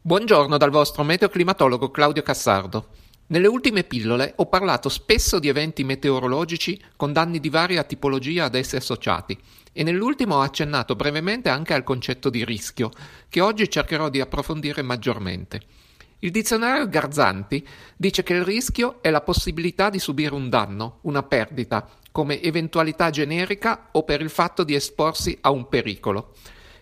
Buongiorno dal vostro meteoclimatologo Claudio Cassardo. Nelle ultime pillole ho parlato spesso di eventi meteorologici con danni di varia tipologia ad essi associati e nell'ultimo ho accennato brevemente anche al concetto di rischio, che oggi cercherò di approfondire maggiormente. Il dizionario Garzanti dice che il rischio è la possibilità di subire un danno, una perdita, come eventualità generica o per il fatto di esporsi a un pericolo.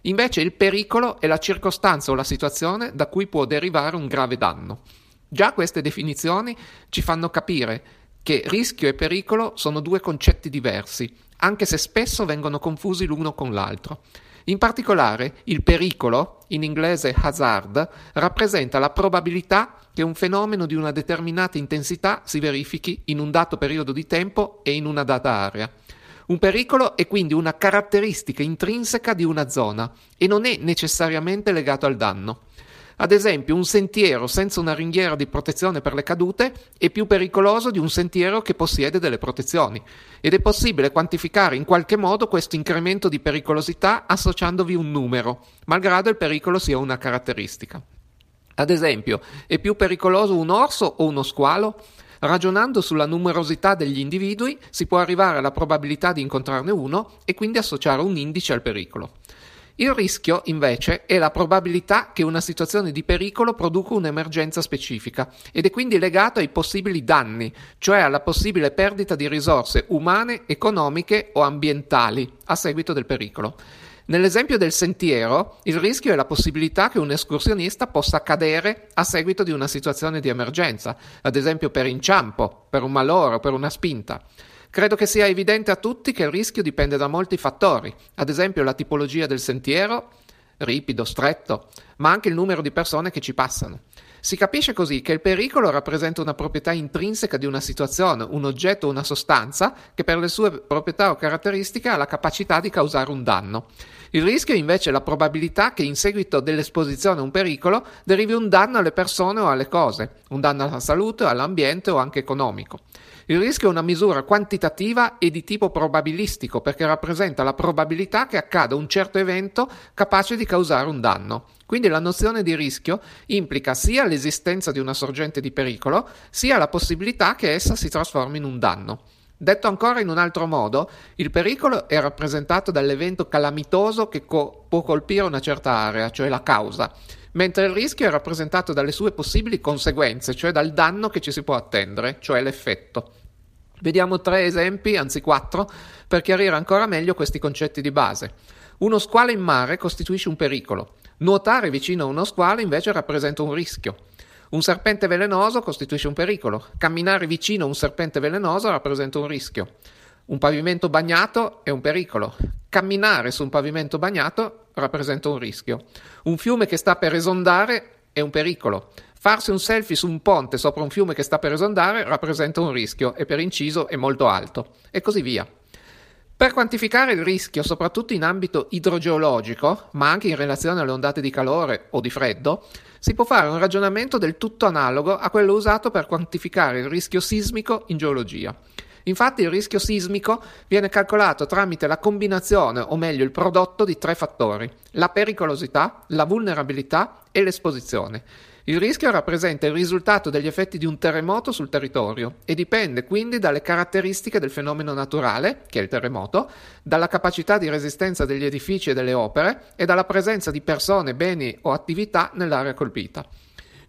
Invece il pericolo è la circostanza o la situazione da cui può derivare un grave danno. Già queste definizioni ci fanno capire che rischio e pericolo sono due concetti diversi, anche se spesso vengono confusi l'uno con l'altro. In particolare, il pericolo, in inglese hazard, rappresenta la probabilità che un fenomeno di una determinata intensità si verifichi in un dato periodo di tempo e in una data area. Un pericolo è quindi una caratteristica intrinseca di una zona e non è necessariamente legato al danno. Ad esempio, un sentiero senza una ringhiera di protezione per le cadute è più pericoloso di un sentiero che possiede delle protezioni ed è possibile quantificare in qualche modo questo incremento di pericolosità associandovi un numero, malgrado il pericolo sia una caratteristica. Ad esempio, è più pericoloso un orso o uno squalo? Ragionando sulla numerosità degli individui si può arrivare alla probabilità di incontrarne uno e quindi associare un indice al pericolo. Il rischio, invece, è la probabilità che una situazione di pericolo produca un'emergenza specifica ed è quindi legato ai possibili danni, cioè alla possibile perdita di risorse umane, economiche o ambientali a seguito del pericolo. Nell'esempio del sentiero, il rischio è la possibilità che un escursionista possa cadere a seguito di una situazione di emergenza, ad esempio per inciampo, per un malore o per una spinta. Credo che sia evidente a tutti che il rischio dipende da molti fattori, ad esempio la tipologia del sentiero, ripido, stretto, ma anche il numero di persone che ci passano. Si capisce così che il pericolo rappresenta una proprietà intrinseca di una situazione, un oggetto o una sostanza che per le sue proprietà o caratteristiche ha la capacità di causare un danno. Il rischio è invece la probabilità che in seguito dell'esposizione a un pericolo derivi un danno alle persone o alle cose, un danno alla salute, all'ambiente o anche economico. Il rischio è una misura quantitativa e di tipo probabilistico perché rappresenta la probabilità che accada un certo evento capace di causare un danno. Quindi la nozione di rischio implica sia l'esistenza di una sorgente di pericolo, sia la possibilità che essa si trasformi in un danno. Detto ancora in un altro modo, il pericolo è rappresentato dall'evento calamitoso che co- può colpire una certa area, cioè la causa, mentre il rischio è rappresentato dalle sue possibili conseguenze, cioè dal danno che ci si può attendere, cioè l'effetto. Vediamo tre esempi, anzi quattro, per chiarire ancora meglio questi concetti di base. Uno squalo in mare costituisce un pericolo. Nuotare vicino a uno squalo invece rappresenta un rischio. Un serpente velenoso costituisce un pericolo. Camminare vicino a un serpente velenoso rappresenta un rischio. Un pavimento bagnato è un pericolo. Camminare su un pavimento bagnato rappresenta un rischio. Un fiume che sta per esondare è un pericolo. Farsi un selfie su un ponte sopra un fiume che sta per esondare rappresenta un rischio e per inciso è molto alto. E così via. Per quantificare il rischio, soprattutto in ambito idrogeologico, ma anche in relazione alle ondate di calore o di freddo, si può fare un ragionamento del tutto analogo a quello usato per quantificare il rischio sismico in geologia. Infatti il rischio sismico viene calcolato tramite la combinazione, o meglio il prodotto di tre fattori, la pericolosità, la vulnerabilità e l'esposizione. Il rischio rappresenta il risultato degli effetti di un terremoto sul territorio e dipende quindi dalle caratteristiche del fenomeno naturale, che è il terremoto, dalla capacità di resistenza degli edifici e delle opere e dalla presenza di persone, beni o attività nell'area colpita.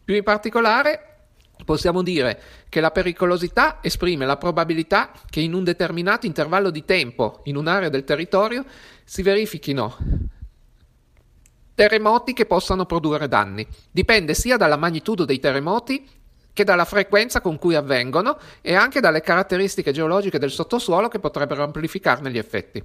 Più in particolare, possiamo dire che la pericolosità esprime la probabilità che in un determinato intervallo di tempo in un'area del territorio si verifichino terremoti che possano produrre danni. Dipende sia dalla magnitudo dei terremoti che dalla frequenza con cui avvengono e anche dalle caratteristiche geologiche del sottosuolo che potrebbero amplificarne gli effetti.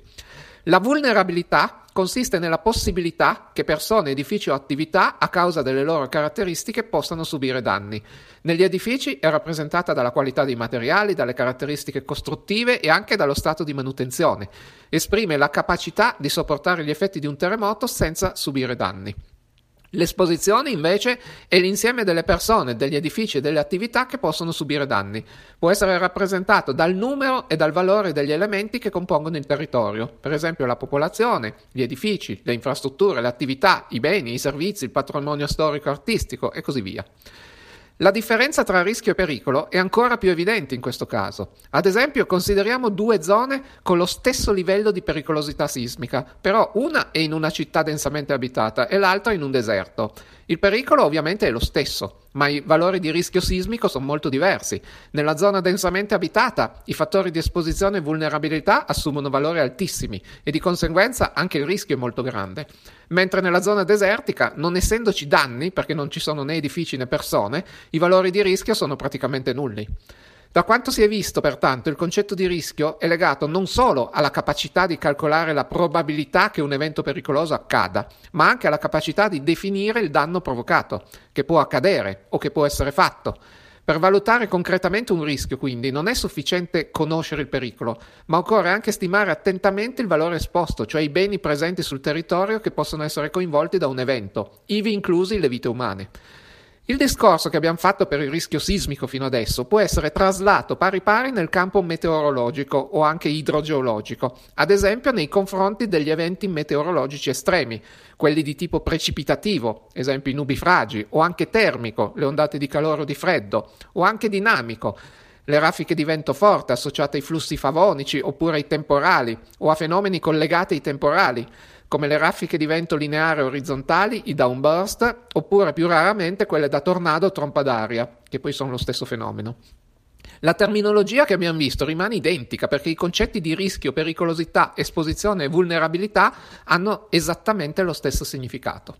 La vulnerabilità consiste nella possibilità che persone, edifici o attività, a causa delle loro caratteristiche, possano subire danni. Negli edifici è rappresentata dalla qualità dei materiali, dalle caratteristiche costruttive e anche dallo stato di manutenzione. Esprime la capacità di sopportare gli effetti di un terremoto senza subire danni. L'esposizione invece è l'insieme delle persone, degli edifici e delle attività che possono subire danni. Può essere rappresentato dal numero e dal valore degli elementi che compongono il territorio, per esempio la popolazione, gli edifici, le infrastrutture, le attività, i beni, i servizi, il patrimonio storico-artistico e così via. La differenza tra rischio e pericolo è ancora più evidente in questo caso. Ad esempio, consideriamo due zone con lo stesso livello di pericolosità sismica, però una è in una città densamente abitata e l'altra in un deserto. Il pericolo ovviamente è lo stesso, ma i valori di rischio sismico sono molto diversi. Nella zona densamente abitata i fattori di esposizione e vulnerabilità assumono valori altissimi e di conseguenza anche il rischio è molto grande. Mentre nella zona desertica, non essendoci danni, perché non ci sono né edifici né persone, i valori di rischio sono praticamente nulli. Da quanto si è visto, pertanto, il concetto di rischio è legato non solo alla capacità di calcolare la probabilità che un evento pericoloso accada, ma anche alla capacità di definire il danno provocato, che può accadere o che può essere fatto. Per valutare concretamente un rischio, quindi, non è sufficiente conoscere il pericolo, ma occorre anche stimare attentamente il valore esposto, cioè i beni presenti sul territorio che possono essere coinvolti da un evento, ivi inclusi le vite umane. Il discorso che abbiamo fatto per il rischio sismico fino adesso può essere traslato pari pari nel campo meteorologico o anche idrogeologico, ad esempio nei confronti degli eventi meteorologici estremi, quelli di tipo precipitativo, esempio i nubifragi, o anche termico, le ondate di calore o di freddo, o anche dinamico, le raffiche di vento forte associate ai flussi favonici oppure ai temporali o a fenomeni collegati ai temporali, come le raffiche di vento lineare orizzontali, i downburst, oppure più raramente quelle da tornado o trompa d'aria, che poi sono lo stesso fenomeno. La terminologia che abbiamo visto rimane identica perché i concetti di rischio, pericolosità, esposizione e vulnerabilità hanno esattamente lo stesso significato.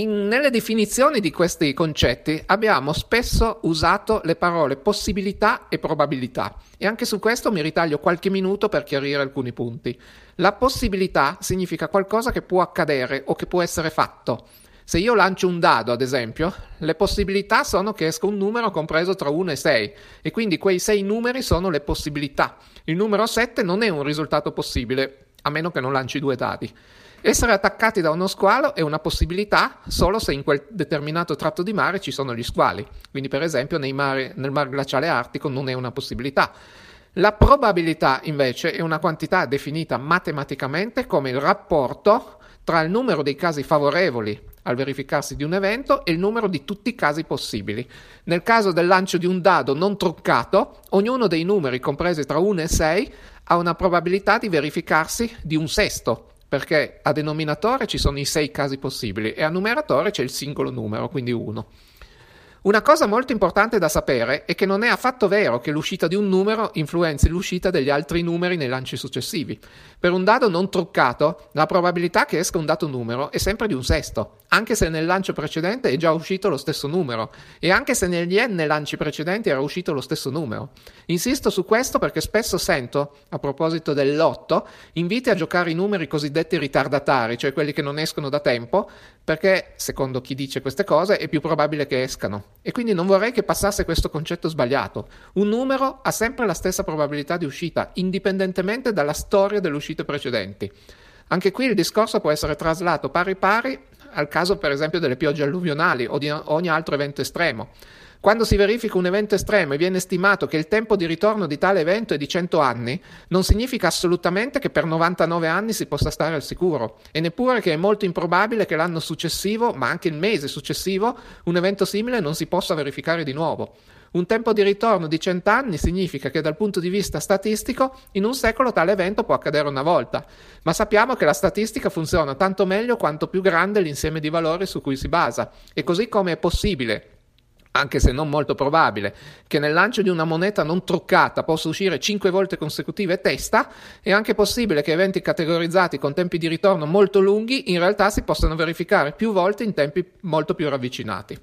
In, nelle definizioni di questi concetti abbiamo spesso usato le parole possibilità e probabilità e anche su questo mi ritaglio qualche minuto per chiarire alcuni punti. La possibilità significa qualcosa che può accadere o che può essere fatto. Se io lancio un dado, ad esempio, le possibilità sono che esca un numero compreso tra 1 e 6 e quindi quei 6 numeri sono le possibilità. Il numero 7 non è un risultato possibile, a meno che non lanci due dadi. Essere attaccati da uno squalo è una possibilità solo se in quel determinato tratto di mare ci sono gli squali. Quindi, per esempio, mare, nel mar glaciale artico non è una possibilità. La probabilità, invece, è una quantità definita matematicamente come il rapporto tra il numero dei casi favorevoli al verificarsi di un evento e il numero di tutti i casi possibili. Nel caso del lancio di un dado non truccato, ognuno dei numeri compresi tra 1 e 6 ha una probabilità di verificarsi di un sesto, perché a denominatore ci sono i sei casi possibili e a numeratore c'è il singolo numero, quindi 1. Una cosa molto importante da sapere è che non è affatto vero che l'uscita di un numero influenzi l'uscita degli altri numeri nei lanci successivi. Per un dado non truccato, la probabilità che esca un dato numero è sempre di un sesto, anche se nel lancio precedente è già uscito lo stesso numero, e anche se negli n lanci precedenti era uscito lo stesso numero. Insisto su questo perché spesso sento, a proposito del lotto, inviti a giocare i numeri cosiddetti ritardatari, cioè quelli che non escono da tempo, perché, secondo chi dice queste cose, è più probabile che escano. E quindi non vorrei che passasse questo concetto sbagliato. Un numero ha sempre la stessa probabilità di uscita, indipendentemente dalla storia delle uscite precedenti. Anche qui il discorso può essere traslato pari pari al caso per esempio delle piogge alluvionali o di ogni altro evento estremo. Quando si verifica un evento estremo e viene stimato che il tempo di ritorno di tale evento è di 100 anni, non significa assolutamente che per 99 anni si possa stare al sicuro e neppure che è molto improbabile che l'anno successivo, ma anche il mese successivo, un evento simile non si possa verificare di nuovo. Un tempo di ritorno di 100 anni significa che dal punto di vista statistico in un secolo tale evento può accadere una volta, ma sappiamo che la statistica funziona tanto meglio quanto più grande l'insieme di valori su cui si basa e così come è possibile anche se non molto probabile, che nel lancio di una moneta non truccata possa uscire 5 volte consecutive testa, è anche possibile che eventi categorizzati con tempi di ritorno molto lunghi in realtà si possano verificare più volte in tempi molto più ravvicinati.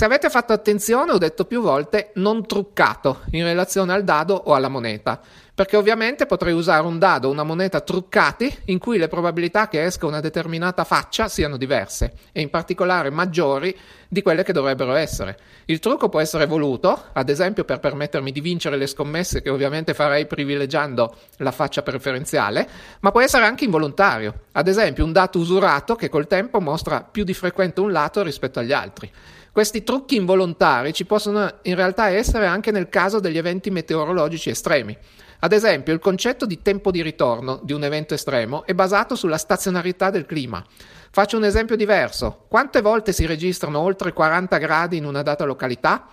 Se avete fatto attenzione, ho detto più volte non truccato in relazione al dado o alla moneta. perché ovviamente potrei usare un dado o una moneta truccati in cui le probabilità che esca una determinata faccia siano diverse e in particolare maggiori di quelle che dovrebbero essere. Il trucco può essere voluto, ad esempio per permettermi di vincere le scommesse che ovviamente farei privilegiando la faccia preferenziale, ma può essere anche involontario, ad esempio un dato usurato che col tempo mostra più di frequente un lato rispetto agli altri. Questi trucchi involontari ci possono in realtà essere anche nel caso degli eventi meteorologici estremi. Ad esempio, il concetto di tempo di ritorno di un evento estremo è basato sulla stazionarità del clima. Faccio un esempio diverso. Quante volte si registrano oltre 40 gradi in una data località?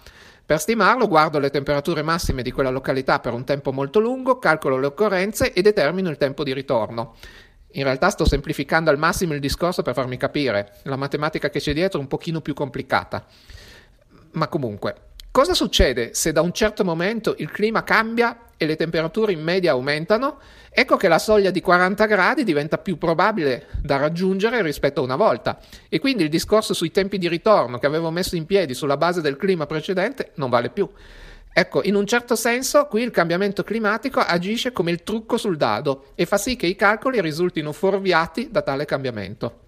Per stimarlo guardo le temperature massime di quella località per un tempo molto lungo, calcolo le occorrenze e determino il tempo di ritorno. In realtà sto semplificando al massimo il discorso per farmi capire, la matematica che c'è dietro è un pochino più complicata. Ma comunque, cosa succede se da un certo momento il clima cambia e le temperature in media aumentano, ecco che la soglia di 40 gradi diventa più probabile da raggiungere rispetto a una volta e quindi il discorso sui tempi di ritorno che avevo messo in piedi sulla base del clima precedente non vale più. Ecco, in un certo senso qui il cambiamento climatico agisce come il trucco sul dado e fa sì che i calcoli risultino fuorviati da tale cambiamento.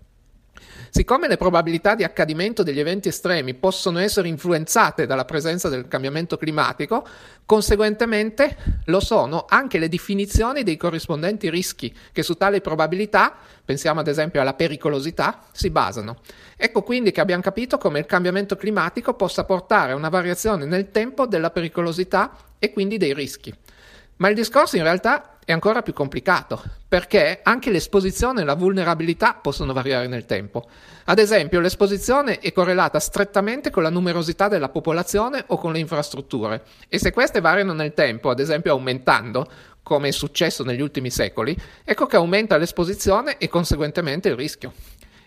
Siccome le probabilità di accadimento degli eventi estremi possono essere influenzate dalla presenza del cambiamento climatico, conseguentemente lo sono anche le definizioni dei corrispondenti rischi che su tali probabilità, pensiamo ad esempio alla pericolosità, si basano. Ecco quindi che abbiamo capito come il cambiamento climatico possa portare a una variazione nel tempo della pericolosità e quindi dei rischi. Ma il discorso in realtà è ancora più complicato, perché anche l'esposizione e la vulnerabilità possono variare nel tempo. Ad esempio, l'esposizione è correlata strettamente con la numerosità della popolazione o con le infrastrutture, e se queste variano nel tempo, ad esempio aumentando, come è successo negli ultimi secoli, ecco che aumenta l'esposizione e conseguentemente il rischio.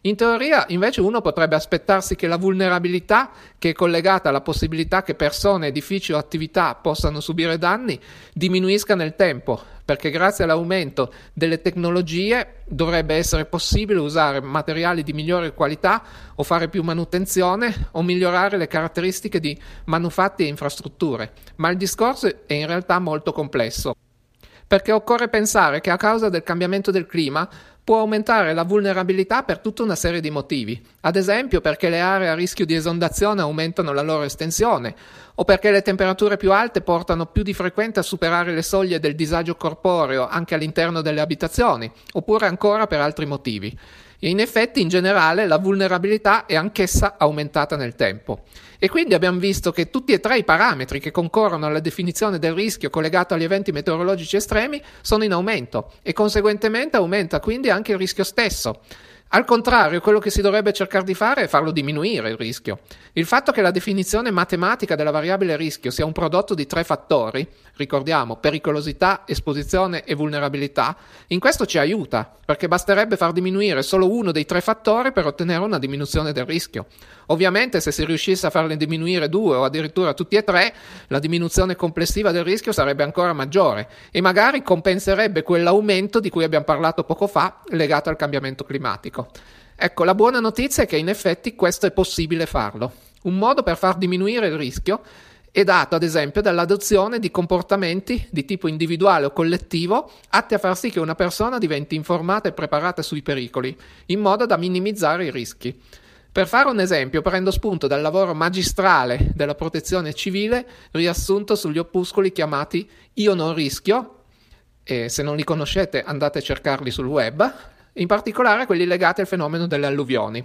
In teoria, invece, uno potrebbe aspettarsi che la vulnerabilità, che è collegata alla possibilità che persone, edifici o attività possano subire danni, diminuisca nel tempo, perché grazie all'aumento delle tecnologie dovrebbe essere possibile usare materiali di migliore qualità o fare più manutenzione o migliorare le caratteristiche di manufatti e infrastrutture. Ma il discorso è in realtà molto complesso perché occorre pensare che a causa del cambiamento del clima può aumentare la vulnerabilità per tutta una serie di motivi, ad esempio perché le aree a rischio di esondazione aumentano la loro estensione, o perché le temperature più alte portano più di frequente a superare le soglie del disagio corporeo anche all'interno delle abitazioni, oppure ancora per altri motivi. E in effetti, in generale, la vulnerabilità è anch'essa aumentata nel tempo. E quindi abbiamo visto che tutti e tre i parametri che concorrono alla definizione del rischio collegato agli eventi meteorologici estremi sono in aumento e conseguentemente aumenta quindi anche il rischio stesso. Al contrario, quello che si dovrebbe cercare di fare è farlo diminuire il rischio. Il fatto che la definizione matematica della variabile rischio sia un prodotto di tre fattori, ricordiamo pericolosità, esposizione e vulnerabilità, in questo ci aiuta, perché basterebbe far diminuire solo uno dei tre fattori per ottenere una diminuzione del rischio. Ovviamente se si riuscisse a farne diminuire due o addirittura tutti e tre, la diminuzione complessiva del rischio sarebbe ancora maggiore e magari compenserebbe quell'aumento di cui abbiamo parlato poco fa legato al cambiamento climatico. Ecco, la buona notizia è che in effetti questo è possibile farlo. Un modo per far diminuire il rischio è dato ad esempio dall'adozione di comportamenti di tipo individuale o collettivo atti a far sì che una persona diventi informata e preparata sui pericoli, in modo da minimizzare i rischi. Per fare un esempio, prendo spunto dal lavoro magistrale della protezione civile riassunto sugli opuscoli chiamati Io non rischio, e se non li conoscete andate a cercarli sul web, in particolare quelli legati al fenomeno delle alluvioni.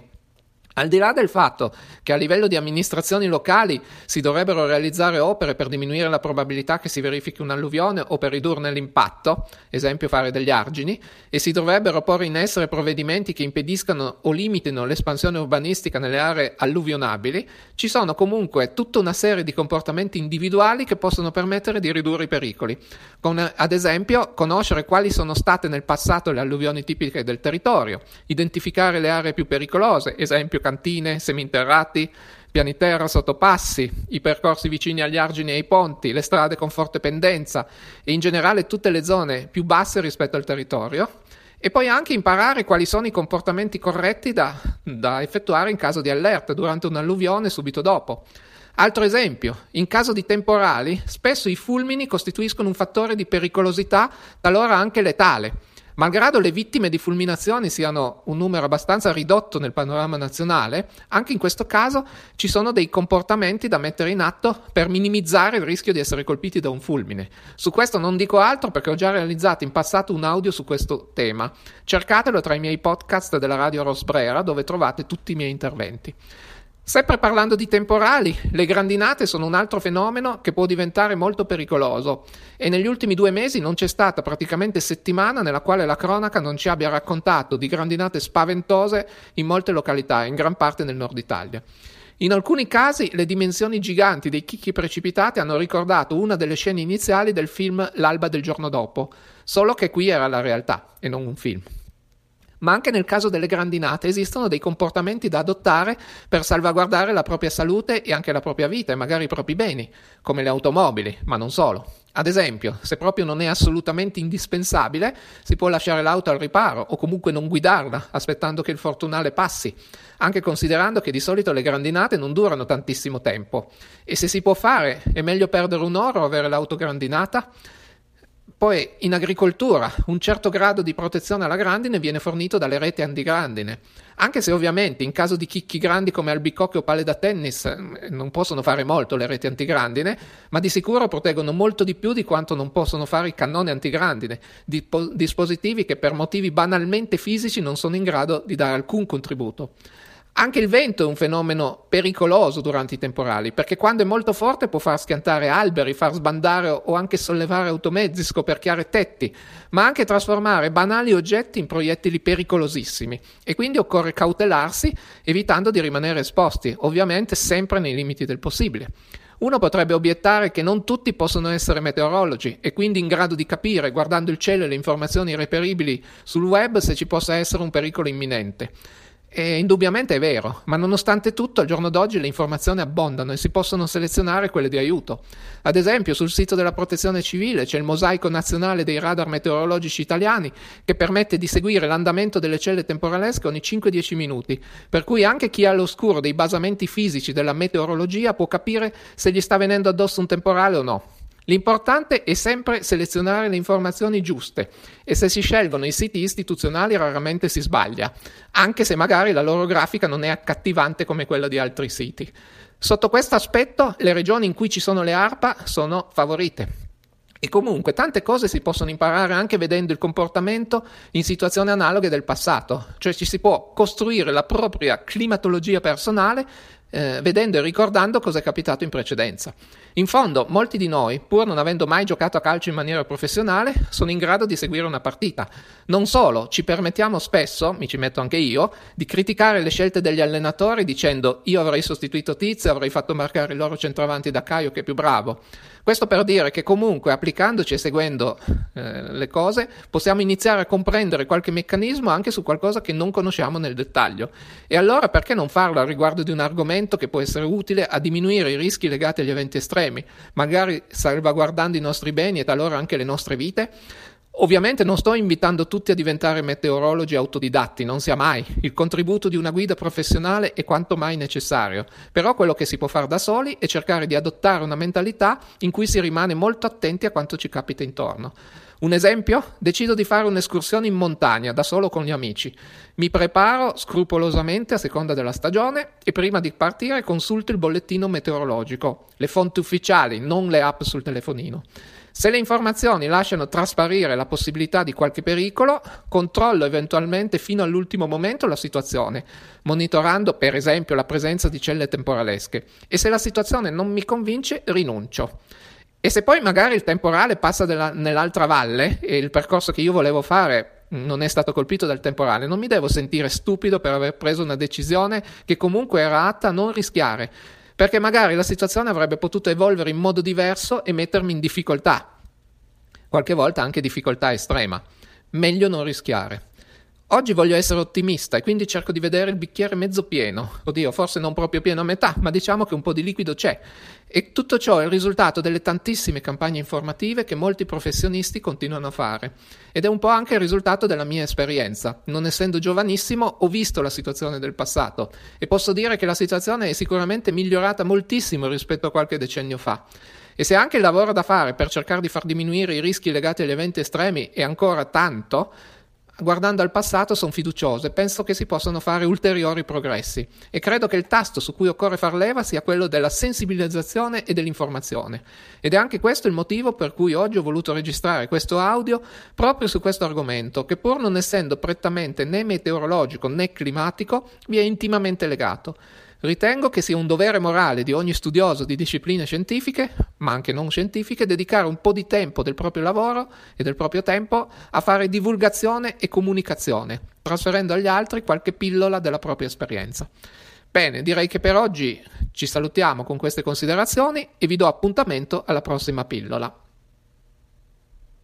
Al di là del fatto che a livello di amministrazioni locali si dovrebbero realizzare opere per diminuire la probabilità che si verifichi un'alluvione o per ridurne l'impatto, esempio fare degli argini, e si dovrebbero porre in essere provvedimenti che impediscano o limitino l'espansione urbanistica nelle aree alluvionabili, ci sono comunque tutta una serie di comportamenti individuali che possono permettere di ridurre i pericoli, con ad esempio conoscere quali sono state nel passato le alluvioni tipiche del territorio, identificare le aree più pericolose, esempio cantine, seminterrati, piani terra, sottopassi, i percorsi vicini agli argini e ai ponti, le strade con forte pendenza e in generale tutte le zone più basse rispetto al territorio. E poi anche imparare quali sono i comportamenti corretti da, da effettuare in caso di allerta durante un'alluvione subito dopo. Altro esempio, in caso di temporali, spesso i fulmini costituiscono un fattore di pericolosità, talora anche letale. Malgrado le vittime di fulminazioni siano un numero abbastanza ridotto nel panorama nazionale, anche in questo caso ci sono dei comportamenti da mettere in atto per minimizzare il rischio di essere colpiti da un fulmine. Su questo non dico altro perché ho già realizzato in passato un audio su questo tema. Cercatelo tra i miei podcast della Radio Rosbrera dove trovate tutti i miei interventi. Sempre parlando di temporali, le grandinate sono un altro fenomeno che può diventare molto pericoloso. E negli ultimi due mesi non c'è stata praticamente settimana nella quale la cronaca non ci abbia raccontato di grandinate spaventose in molte località, in gran parte nel nord Italia. In alcuni casi le dimensioni giganti dei chicchi precipitati hanno ricordato una delle scene iniziali del film L'alba del giorno dopo, solo che qui era la realtà e non un film ma anche nel caso delle grandinate esistono dei comportamenti da adottare per salvaguardare la propria salute e anche la propria vita e magari i propri beni, come le automobili, ma non solo. Ad esempio, se proprio non è assolutamente indispensabile, si può lasciare l'auto al riparo o comunque non guidarla, aspettando che il fortunale passi, anche considerando che di solito le grandinate non durano tantissimo tempo. E se si può fare, è meglio perdere un'ora o avere l'auto grandinata? Poi in agricoltura un certo grado di protezione alla grandine viene fornito dalle reti antigrandine, anche se ovviamente in caso di chicchi grandi come albicocche o palle da tennis eh, non possono fare molto le reti antigrandine, ma di sicuro proteggono molto di più di quanto non possono fare i cannoni antigrandine, dispositivi che per motivi banalmente fisici non sono in grado di dare alcun contributo. Anche il vento è un fenomeno pericoloso durante i temporali, perché quando è molto forte può far schiantare alberi, far sbandare o anche sollevare automezzi, scoperchiare tetti, ma anche trasformare banali oggetti in proiettili pericolosissimi. E quindi occorre cautelarsi, evitando di rimanere esposti, ovviamente sempre nei limiti del possibile. Uno potrebbe obiettare che non tutti possono essere meteorologi e quindi in grado di capire, guardando il cielo e le informazioni reperibili sul web, se ci possa essere un pericolo imminente. E indubbiamente è vero, ma nonostante tutto al giorno d'oggi le informazioni abbondano e si possono selezionare quelle di aiuto. Ad esempio sul sito della Protezione Civile c'è il mosaico nazionale dei radar meteorologici italiani che permette di seguire l'andamento delle celle temporalesche ogni 5-10 minuti, per cui anche chi è all'oscuro dei basamenti fisici della meteorologia può capire se gli sta venendo addosso un temporale o no. L'importante è sempre selezionare le informazioni giuste e se si scelgono i siti istituzionali raramente si sbaglia, anche se magari la loro grafica non è accattivante come quella di altri siti. Sotto questo aspetto, le regioni in cui ci sono le ARPA sono favorite. E comunque tante cose si possono imparare anche vedendo il comportamento in situazioni analoghe del passato, cioè ci si può costruire la propria climatologia personale eh, vedendo e ricordando cosa è capitato in precedenza. In fondo, molti di noi, pur non avendo mai giocato a calcio in maniera professionale, sono in grado di seguire una partita. Non solo, ci permettiamo spesso, mi ci metto anche io, di criticare le scelte degli allenatori dicendo io avrei sostituito Tizio, avrei fatto marcare il loro centravanti da Caio che è più bravo. Questo per dire che comunque applicandoci e seguendo eh, le cose possiamo iniziare a comprendere qualche meccanismo anche su qualcosa che non conosciamo nel dettaglio. E allora perché non farlo a riguardo di un argomento che può essere utile a diminuire i rischi legati agli eventi estremi, magari salvaguardando i nostri beni e talora anche le nostre vite? Ovviamente non sto invitando tutti a diventare meteorologi autodidatti, non sia mai. Il contributo di una guida professionale è quanto mai necessario, però quello che si può fare da soli è cercare di adottare una mentalità in cui si rimane molto attenti a quanto ci capita intorno. Un esempio? Decido di fare un'escursione in montagna da solo con gli amici. Mi preparo scrupolosamente a seconda della stagione e prima di partire consulto il bollettino meteorologico, le fonti ufficiali, non le app sul telefonino. Se le informazioni lasciano trasparire la possibilità di qualche pericolo, controllo eventualmente fino all'ultimo momento la situazione, monitorando per esempio la presenza di celle temporalesche e se la situazione non mi convince rinuncio. E se poi magari il temporale passa della, nell'altra valle e il percorso che io volevo fare non è stato colpito dal temporale, non mi devo sentire stupido per aver preso una decisione che comunque era atta a non rischiare, perché magari la situazione avrebbe potuto evolvere in modo diverso e mettermi in difficoltà, qualche volta anche difficoltà estrema. Meglio non rischiare. Oggi voglio essere ottimista e quindi cerco di vedere il bicchiere mezzo pieno. Oddio, forse non proprio pieno a metà, ma diciamo che un po' di liquido c'è. E tutto ciò è il risultato delle tantissime campagne informative che molti professionisti continuano a fare. Ed è un po' anche il risultato della mia esperienza. Non essendo giovanissimo, ho visto la situazione del passato e posso dire che la situazione è sicuramente migliorata moltissimo rispetto a qualche decennio fa. E se anche il lavoro da fare per cercare di far diminuire i rischi legati agli eventi estremi è ancora tanto, guardando al passato sono fiducioso e penso che si possano fare ulteriori progressi. E credo che il tasto su cui occorre far leva sia quello della sensibilizzazione e dell'informazione. Ed è anche questo il motivo per cui oggi ho voluto registrare questo audio proprio su questo argomento che pur non essendo prettamente né meteorologico né climatico vi è intimamente legato. Ritengo che sia un dovere morale di ogni studioso di discipline scientifiche, ma anche non scientifiche, dedicare un po' di tempo del proprio lavoro e del proprio tempo a fare divulgazione e comunicazione, trasferendo agli altri qualche pillola della propria esperienza. Bene, direi che per oggi ci salutiamo con queste considerazioni e vi do appuntamento alla prossima pillola.